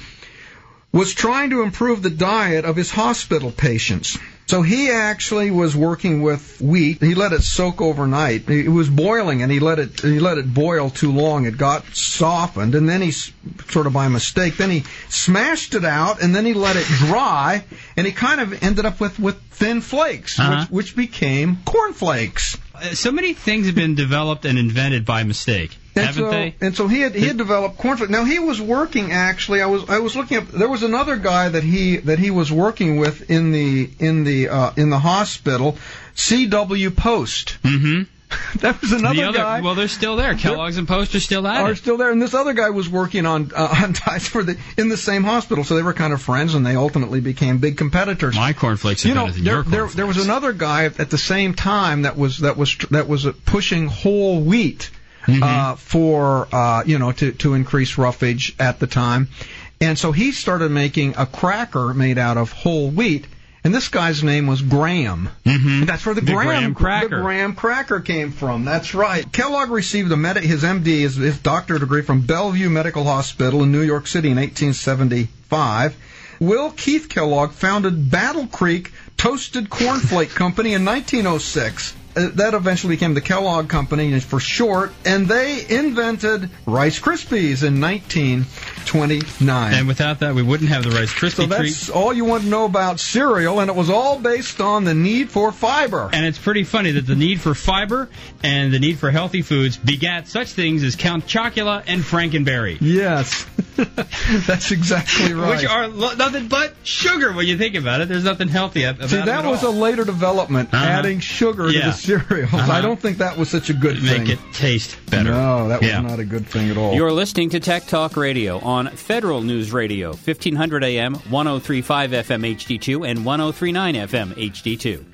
was trying to improve the diet of his hospital patients. So he actually was working with wheat. He let it soak overnight. It was boiling, and he let it he let it boil too long. It got softened, and then he sort of by mistake, then he smashed it out, and then he let it dry, and he kind of ended up with with thin flakes, Uh-huh. which, which became cornflakes. Uh, so many things have been developed and invented by mistake, And haven't so, they? And so he had he had developed cornflakes. Now he was working actually. I was I was looking up. There was another guy that he that he was working with in the in the uh, in the hospital. C.W. Post. Mm-hmm. [laughs] That was another the other, guy. well, they're still there. Kellogg's and Post are still at are it. still there, and this other guy was working on uh, [laughs] on diets for the in the same hospital, so they were kind of friends, and they ultimately became big competitors. My cornflakes are you know, there, your there, there was another guy at the same time that was that was that was pushing whole wheat Mm-hmm. uh, for uh, you know to to increase roughage at the time, and so he started making a cracker made out of whole wheat. And this guy's name was Graham. Mhm. And that's where the, The Graham, Graham cracker. The Graham cracker came from. That's right. Kellogg received a med- his MD, his, his doctorate degree from Bellevue Medical Hospital in New York City in 1875. Will Keith Kellogg founded Battle Creek Toasted Cornflake Company in 1906. Uh, That eventually became the Kellogg Company for short, and they invented Rice Krispies in 1929. And without that, we wouldn't have the Rice Krispie so treat. that's all you want to know about cereal, and it was all based on the need for fiber. And it's pretty funny that the need for fiber and the need for healthy foods begat such things as Count Chocula and Frankenberry, Yes, [laughs] that's exactly [laughs] right. which are lo- nothing but sugar when you think about it. There's nothing healthy ab- about See, it that at was all. a later development, Uh-huh. adding sugar to the cereals. Uh-huh. I don't think that was such a good Make thing. it taste better. No, that was Yeah. not a good thing at all. You're listening to Tech Talk Radio on Federal News Radio, 1500 AM, 1035 FM HD2, and 1039 FM HD2.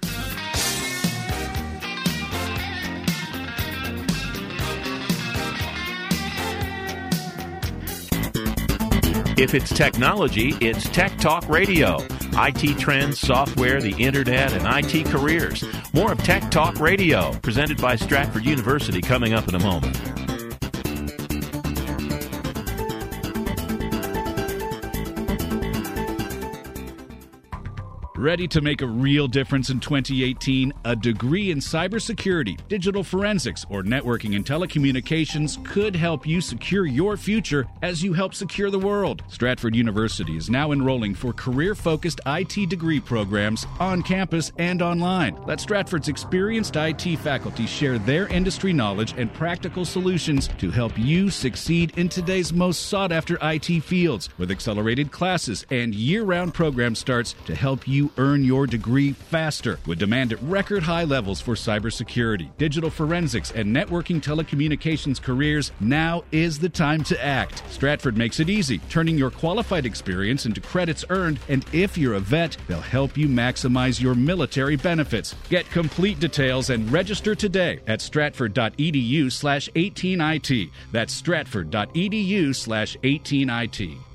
If it's technology, it's Tech Talk Radio. IT trends, software, the internet, and IT careers. More of Tech Talk Radio, presented by Stratford University, coming up in a moment. Ready to make a real difference in 2018? A degree in cybersecurity, digital forensics, or networking and telecommunications could help you secure your future as you help secure the world. Stratford University is now enrolling for career focused IT degree programs on campus and online. Let Stratford's experienced IT faculty share their industry knowledge and practical solutions to help you succeed in today's most sought after IT fields with accelerated classes and year round program starts to help you earn your degree faster with demand at record high levels for cybersecurity, digital forensics, and networking telecommunications careers. Now is the time to act. Stratford makes it easy, turning your qualified experience into credits earned, and if you're a vet, they'll help you maximize your military benefits. Get complete details and register today at stratford.edu slash 18IT. That's stratford.edu slash 18IT.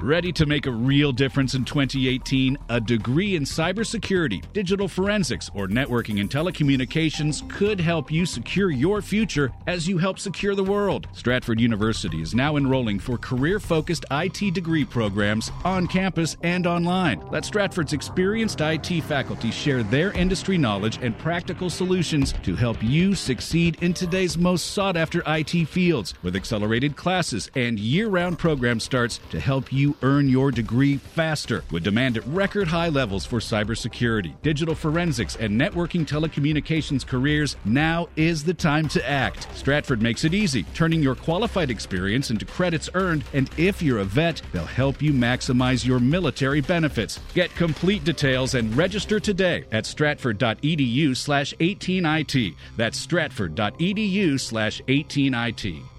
Ready to make a real difference in 2018? A degree in cybersecurity, digital forensics, or networking and telecommunications could help you secure your future as you help secure the world. Stratford University is now enrolling for career focused IT degree programs on campus and online. Let Stratford's experienced IT faculty share their industry knowledge and practical solutions to help you succeed in today's most sought after IT fields with accelerated classes and year round program starts to help you earn your degree faster with demand at record high levels for cybersecurity, digital forensics, and networking telecommunications careers. Now is the time to act. Stratford makes it easy, turning your qualified experience into credits earned, and if you're a vet, they'll help you maximize your military benefits. Get complete details and register today at stratford.edu slash 18IT. That's stratford.edu slash 18IT.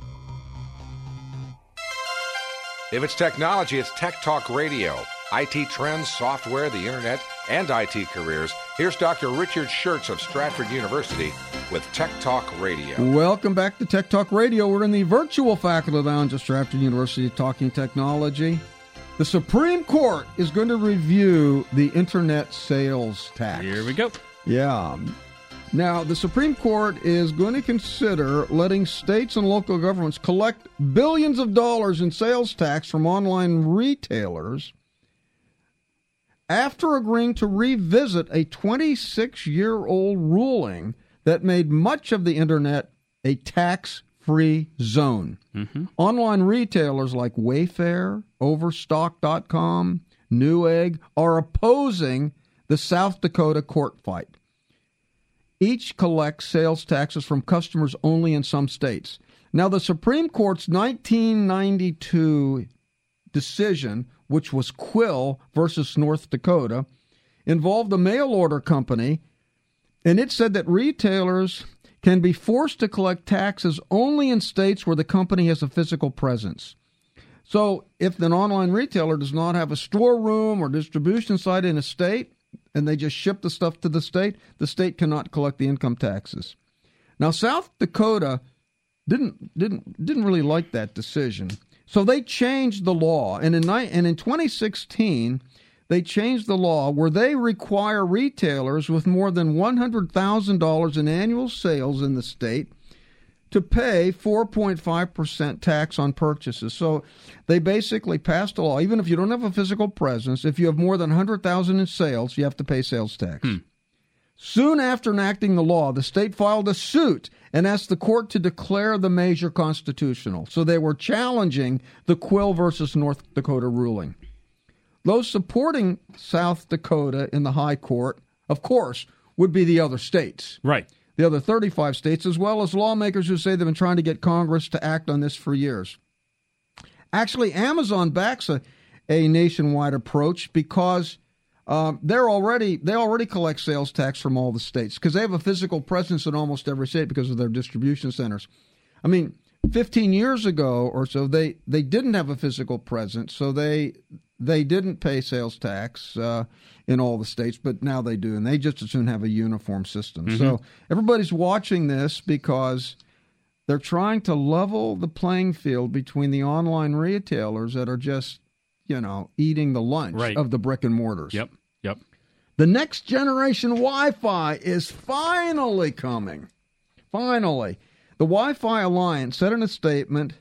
If it's technology, it's Tech Talk Radio. IT trends, software, the internet, and IT careers. Here's Dr. Richard Shurtz of Stratford University with Tech Talk Radio. Welcome back to Tech Talk Radio. We're in the virtual faculty lounge at Stratford University talking technology. The Supreme Court is going to review the internet sales tax. Here we go. Yeah. Now, the Supreme Court is going to consider letting states and local governments collect billions of dollars in sales tax from online retailers after agreeing to revisit a 26 year old ruling that made much of the internet a tax free zone. Mm-hmm. Online retailers like Wayfair, Overstock.com, Newegg are opposing the South Dakota court fight. Each collects sales taxes from customers only in some states. Now, the Supreme Court's 1992 decision, which was Quill versus North Dakota, involved a mail order company, and it said that retailers can be forced to collect taxes only in states where the company has a physical presence. So, if an online retailer does not have a storeroom or distribution site in a state, and they just ship the stuff to the state, the state cannot collect the income taxes. Now, South Dakota didn't didn't didn't really like that decision, so they changed the law. And in and in 2016, they changed the law where they require retailers with more than $100,000 in annual sales in the state to pay 4.5% tax on purchases. So they basically passed a law even if you don't have a physical presence, if you have more than 100,000 in sales, you have to pay sales tax. Hmm. Soon after enacting the law, the state filed a suit and asked the court to declare the measure constitutional. So they were challenging the Quill versus North Dakota ruling. Those supporting South Dakota in the high court, of course, would be the other states. Right the other 35 states, as well as lawmakers who say they've been trying to get Congress to act on this for years. Actually, Amazon backs a, a nationwide approach because um, they're already they already collect sales tax from all the states because they have a physical presence in almost every state because of their distribution centers. I mean, 15 years ago or so, they, they didn't have a physical presence, so they they didn't pay sales tax uh, in all the states, but now they do, and they just as soon have a uniform system. Mm-hmm. So everybody's watching this because they're trying to level the playing field between the online retailers that are just, you know, eating the lunch right. of the brick and mortars. Yep. Yep. The next generation Wi Fi is finally coming. Finally. The Wi Fi Alliance said in a statement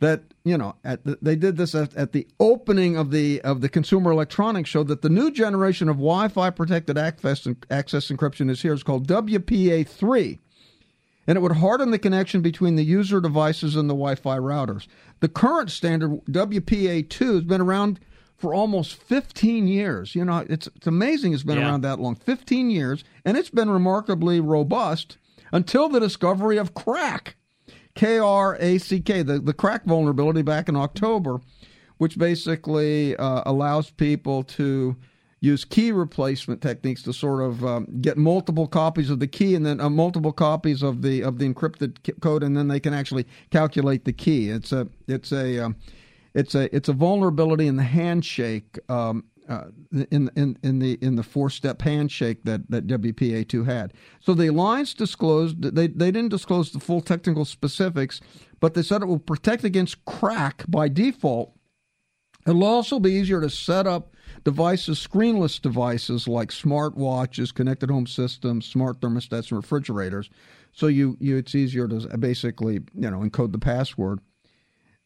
that you know the, they did this at, at, the opening of the of the Consumer Electronics Show that the new generation of Wi-Fi protected access access encryption is here. It's called WPA3, and it would harden the connection between the user devices and the Wi-Fi routers. The current standard WPA2 has been around for almost 15 years. You know, it's it's amazing it's been yeah. around that long, 15 years, and it's been remarkably robust until the discovery of KRACK. K R A C K, the, the KRACK vulnerability back in October, which basically uh, allows people to use key replacement techniques to sort of um, get multiple copies of the key and then uh, multiple copies of the of the encrypted code, and then they can actually calculate the key. It's a it's a um, it's a it's a vulnerability in the handshake um, uh, in in in the in the four step handshake that that WPA two had. So the alliance disclosed they they didn't disclose the full technical specifics, but they said it will protect against KRACK by default. It'll also be easier to set up devices, screenless devices like smartwatches, connected home systems, smart thermostats, and refrigerators. So you, you it's easier to basically you know encode the password.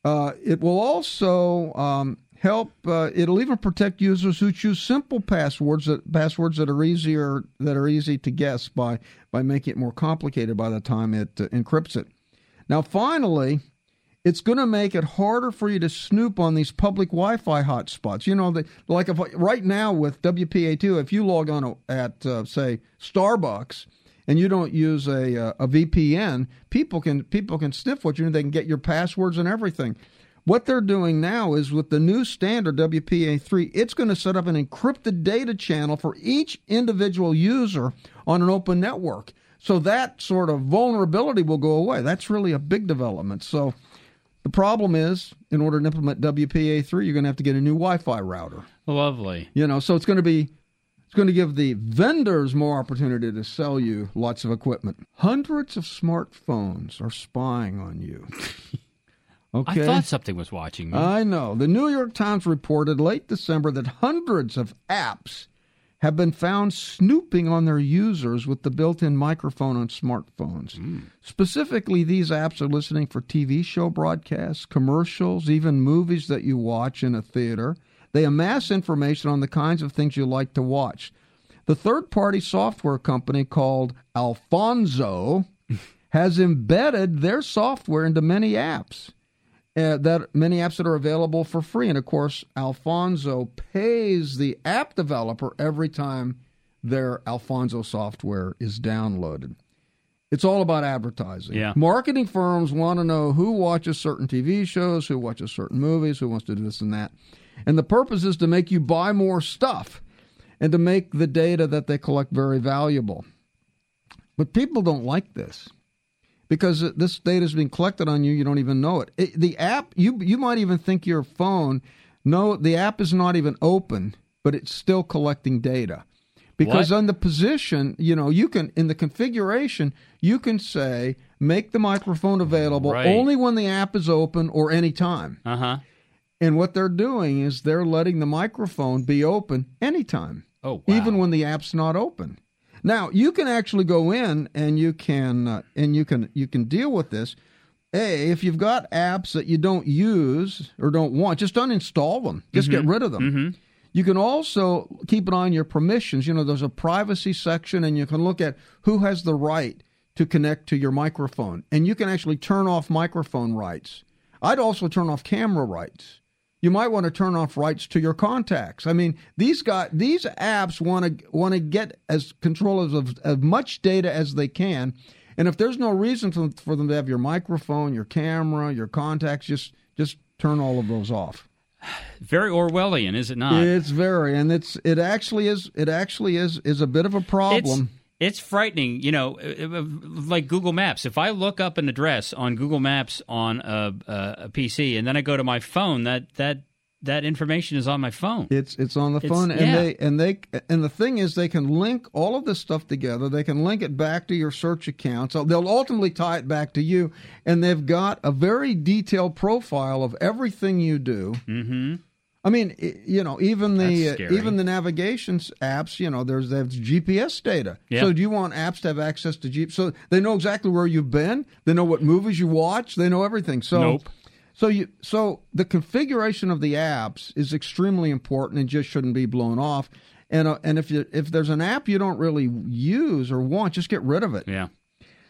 Uh, it will also um, help. Uh, it'll even protect users who choose simple passwords that passwords that are easier that are easy to guess by by making it more complicated by the time it uh, encrypts it. Now, finally, it's going to make it harder for you to snoop on these public Wi-Fi hotspots. You know, the, like if, right now with WPA2, if you log on at uh, say Starbucks and you don't use a, uh, a VPN, people can people can sniff what you do. They can get your passwords and everything. What they're doing now is with the new standard WPA3, it's going to set up an encrypted data channel for each individual user on an open network. So that sort of vulnerability will go away. That's really a big development. So the problem is, in order to implement WPA3, you're going to have to get a new Wi-Fi router. Lovely. You know, so it's going to be it's going to give the vendors more opportunity to sell you lots of equipment. Hundreds of smartphones are spying on you. [laughs] Okay. I thought something was watching me. I know. The New York Times reported late December that hundreds of apps have been found snooping on their users with the built in microphone on smartphones. Mm. Specifically, these apps are listening for TV show broadcasts, commercials, even movies that you watch in a theater. They amass information on the kinds of things you like to watch. The third party software company called Alphonso [laughs] has embedded their software into many apps uh, that many apps that are available for free. And of course, Alphonso pays the app developer every time their Alphonso software is downloaded. It's all about advertising. Yeah. Marketing firms want to know who watches certain TV shows, who watches certain movies, who wants to do this and that. And the purpose is to make you buy more stuff and to make the data that they collect very valuable. But people don't like this because this data is being collected on you. You don't even know it. it. The app, you you might even think your phone. No, the app is not even open, but it's still collecting data. Because what? on the position, you know, you can in the configuration, you can say make the microphone available right. only when the app is open or anytime. Uh huh. And what they're doing is they're letting the microphone be open anytime. Oh, wow. even when the app's not open. Now you can actually go in and you can uh, and you can you can deal with this. A, if you've got apps that you don't use or don't want, just uninstall them. Just mm-hmm. get rid of them. Mm-hmm. You can also keep an eye on your permissions. You know, there's a privacy section, and you can look at who has the right to connect to your microphone, and you can actually turn off microphone rights. I'd also turn off camera rights you might want to turn off rights to your contacts. I mean, these got these apps want to want to get as control of as much data as they can, and if there's no reason for, for them to have your microphone, your camera, your contacts, just just turn all of those off. Very Orwellian, is it not? It's very, and it's it actually is it actually is is a bit of a problem. It's, It's frightening, you know, uh, uh, like Google Maps. If I look up an address on Google Maps on a, a PC and then I go to my phone, that that that information is on my phone. It's it's on the It's- phone, and yeah. they and they and the thing is, they can link all of this stuff together. They can link it back to your search account, so they'll ultimately tie it back to you. And they've got a very detailed profile of everything you do. Mm-hmm. I mean, you know, even the uh, even the navigation apps, you know, there's there's GPS data. Yeah. So do you want apps to have access to Jeep? So they know exactly where you've been. They know what movies you watch. They know everything. So Nope. so you so the configuration of the apps is extremely important and just shouldn't be blown off. And uh, and if you if there's an app you don't really use or want, just get rid of it. Yeah.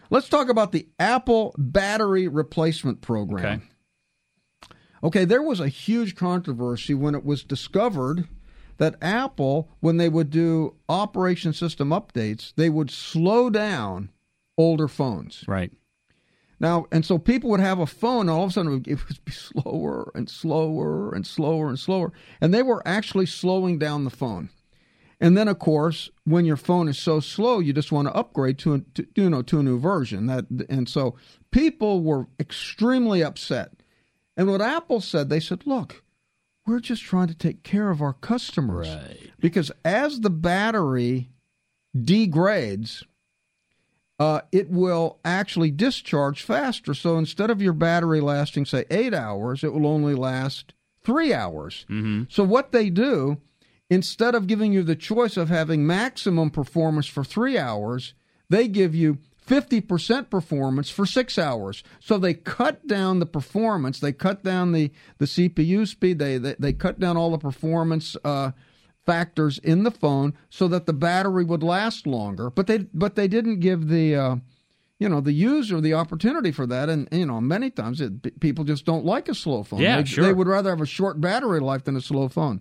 Let's talk about the Apple battery replacement program. Okay. Okay, there was a huge controversy when it was discovered that Apple, when they would do operation system updates, they would slow down older phones. Right. Now, and so people would have a phone, and all of a sudden it would, it would be slower and slower and slower and slower. And they were actually slowing down the phone. And then, of course, when your phone is so slow, you just want to upgrade to, a, to you know to a new version. That and so people were extremely upset. And what Apple said, they said, "Look, we're just trying to take care of our customers because as the battery degrades, uh, it will actually discharge faster. So instead of your battery lasting, say, eight hours, it will only last three hours. Mm-hmm. So what they do, instead of giving you the choice of having maximum performance for three hours, they give you 50% performance for six hours. So they cut down the performance, they cut down the, the CPU speed, they, they, they cut down all the performance uh, factors in the phone so that the battery would last longer. But they but they didn't give the uh, you know the user the opportunity for that, and you know many times it, people just don't like a slow phone. Yeah, they, sure. they would rather have a short battery life than a slow phone.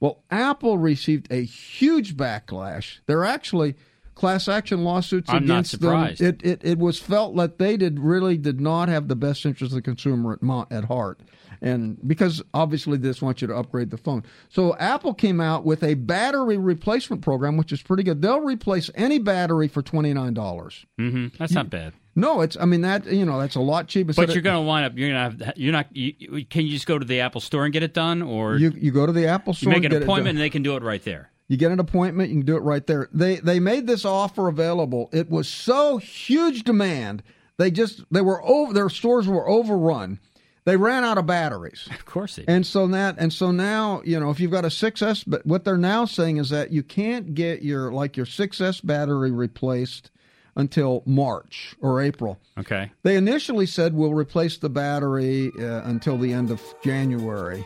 Well, Apple received a huge backlash. They're actually class action lawsuits I'm not against surprised. them. It, it it was felt that they did really did not have the best interest of the consumer at mo- at heart, and because obviously they just want you to upgrade the phone. So Apple came out with a battery replacement program, which is pretty good. They'll replace any battery for twenty nine dollars. Mm-hmm. That's not bad. No, it's I mean that you know that's a lot cheaper. But you're going to wind up. You're going to have. You're not. You, you- can you just go to the Apple Store and get it done, or you you go to the Apple you store, make and an get it done. appointment and they can do it right there? You get an appointment, you can do it right there. They they made this offer available. It was so huge demand. They just they were over their stores were overrun. They ran out of batteries. Of course they. And so that and so now, you know, if you've got a 6S but what they're now saying is that you can't get your like your 6S battery replaced until March or April. Okay. They initially said we'll replace the battery uh, until the end of January,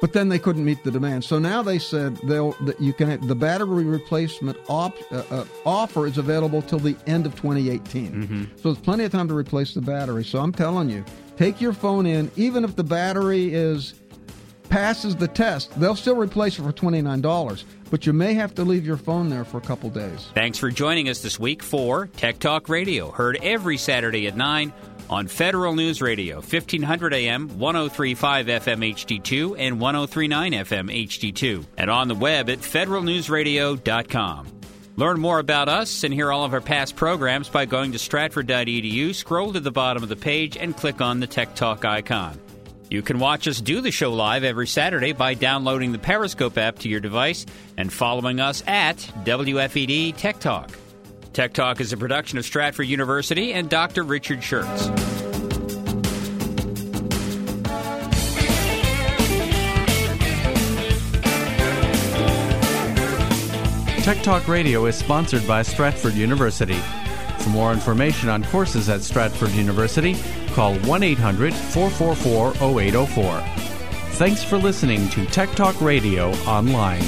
but then they couldn't meet the demand. So now they said they'll that you can the battery replacement op, uh, uh, offer is available till the end of 2018. So there's plenty of time to replace the battery. So I'm telling you, take your phone in, even if the battery is passes the test, they'll still replace it for twenty nine dollars. But you may have to leave your phone there for a couple days. Thanks for joining us this week for Tech Talk Radio, heard every Saturday at 9 on Federal News Radio, 1500 AM, 1035 FM HD2, and 1039 FM HD2, and on the web at federalnewsradio.com. Learn more about us and hear all of our past programs by going to stratford.edu, scroll to the bottom of the page, and click on the Tech Talk icon. You can watch us do the show live every Saturday by downloading the Periscope app to your device and following us at WFED Tech Talk. Tech Talk is a production of Stratford University and Dr. Richard Shurtz. Tech Talk Radio is sponsored by Stratford University. For more information on courses at Stratford University, call 1 800 444 0804. Thanks for listening to Tech Talk Radio online.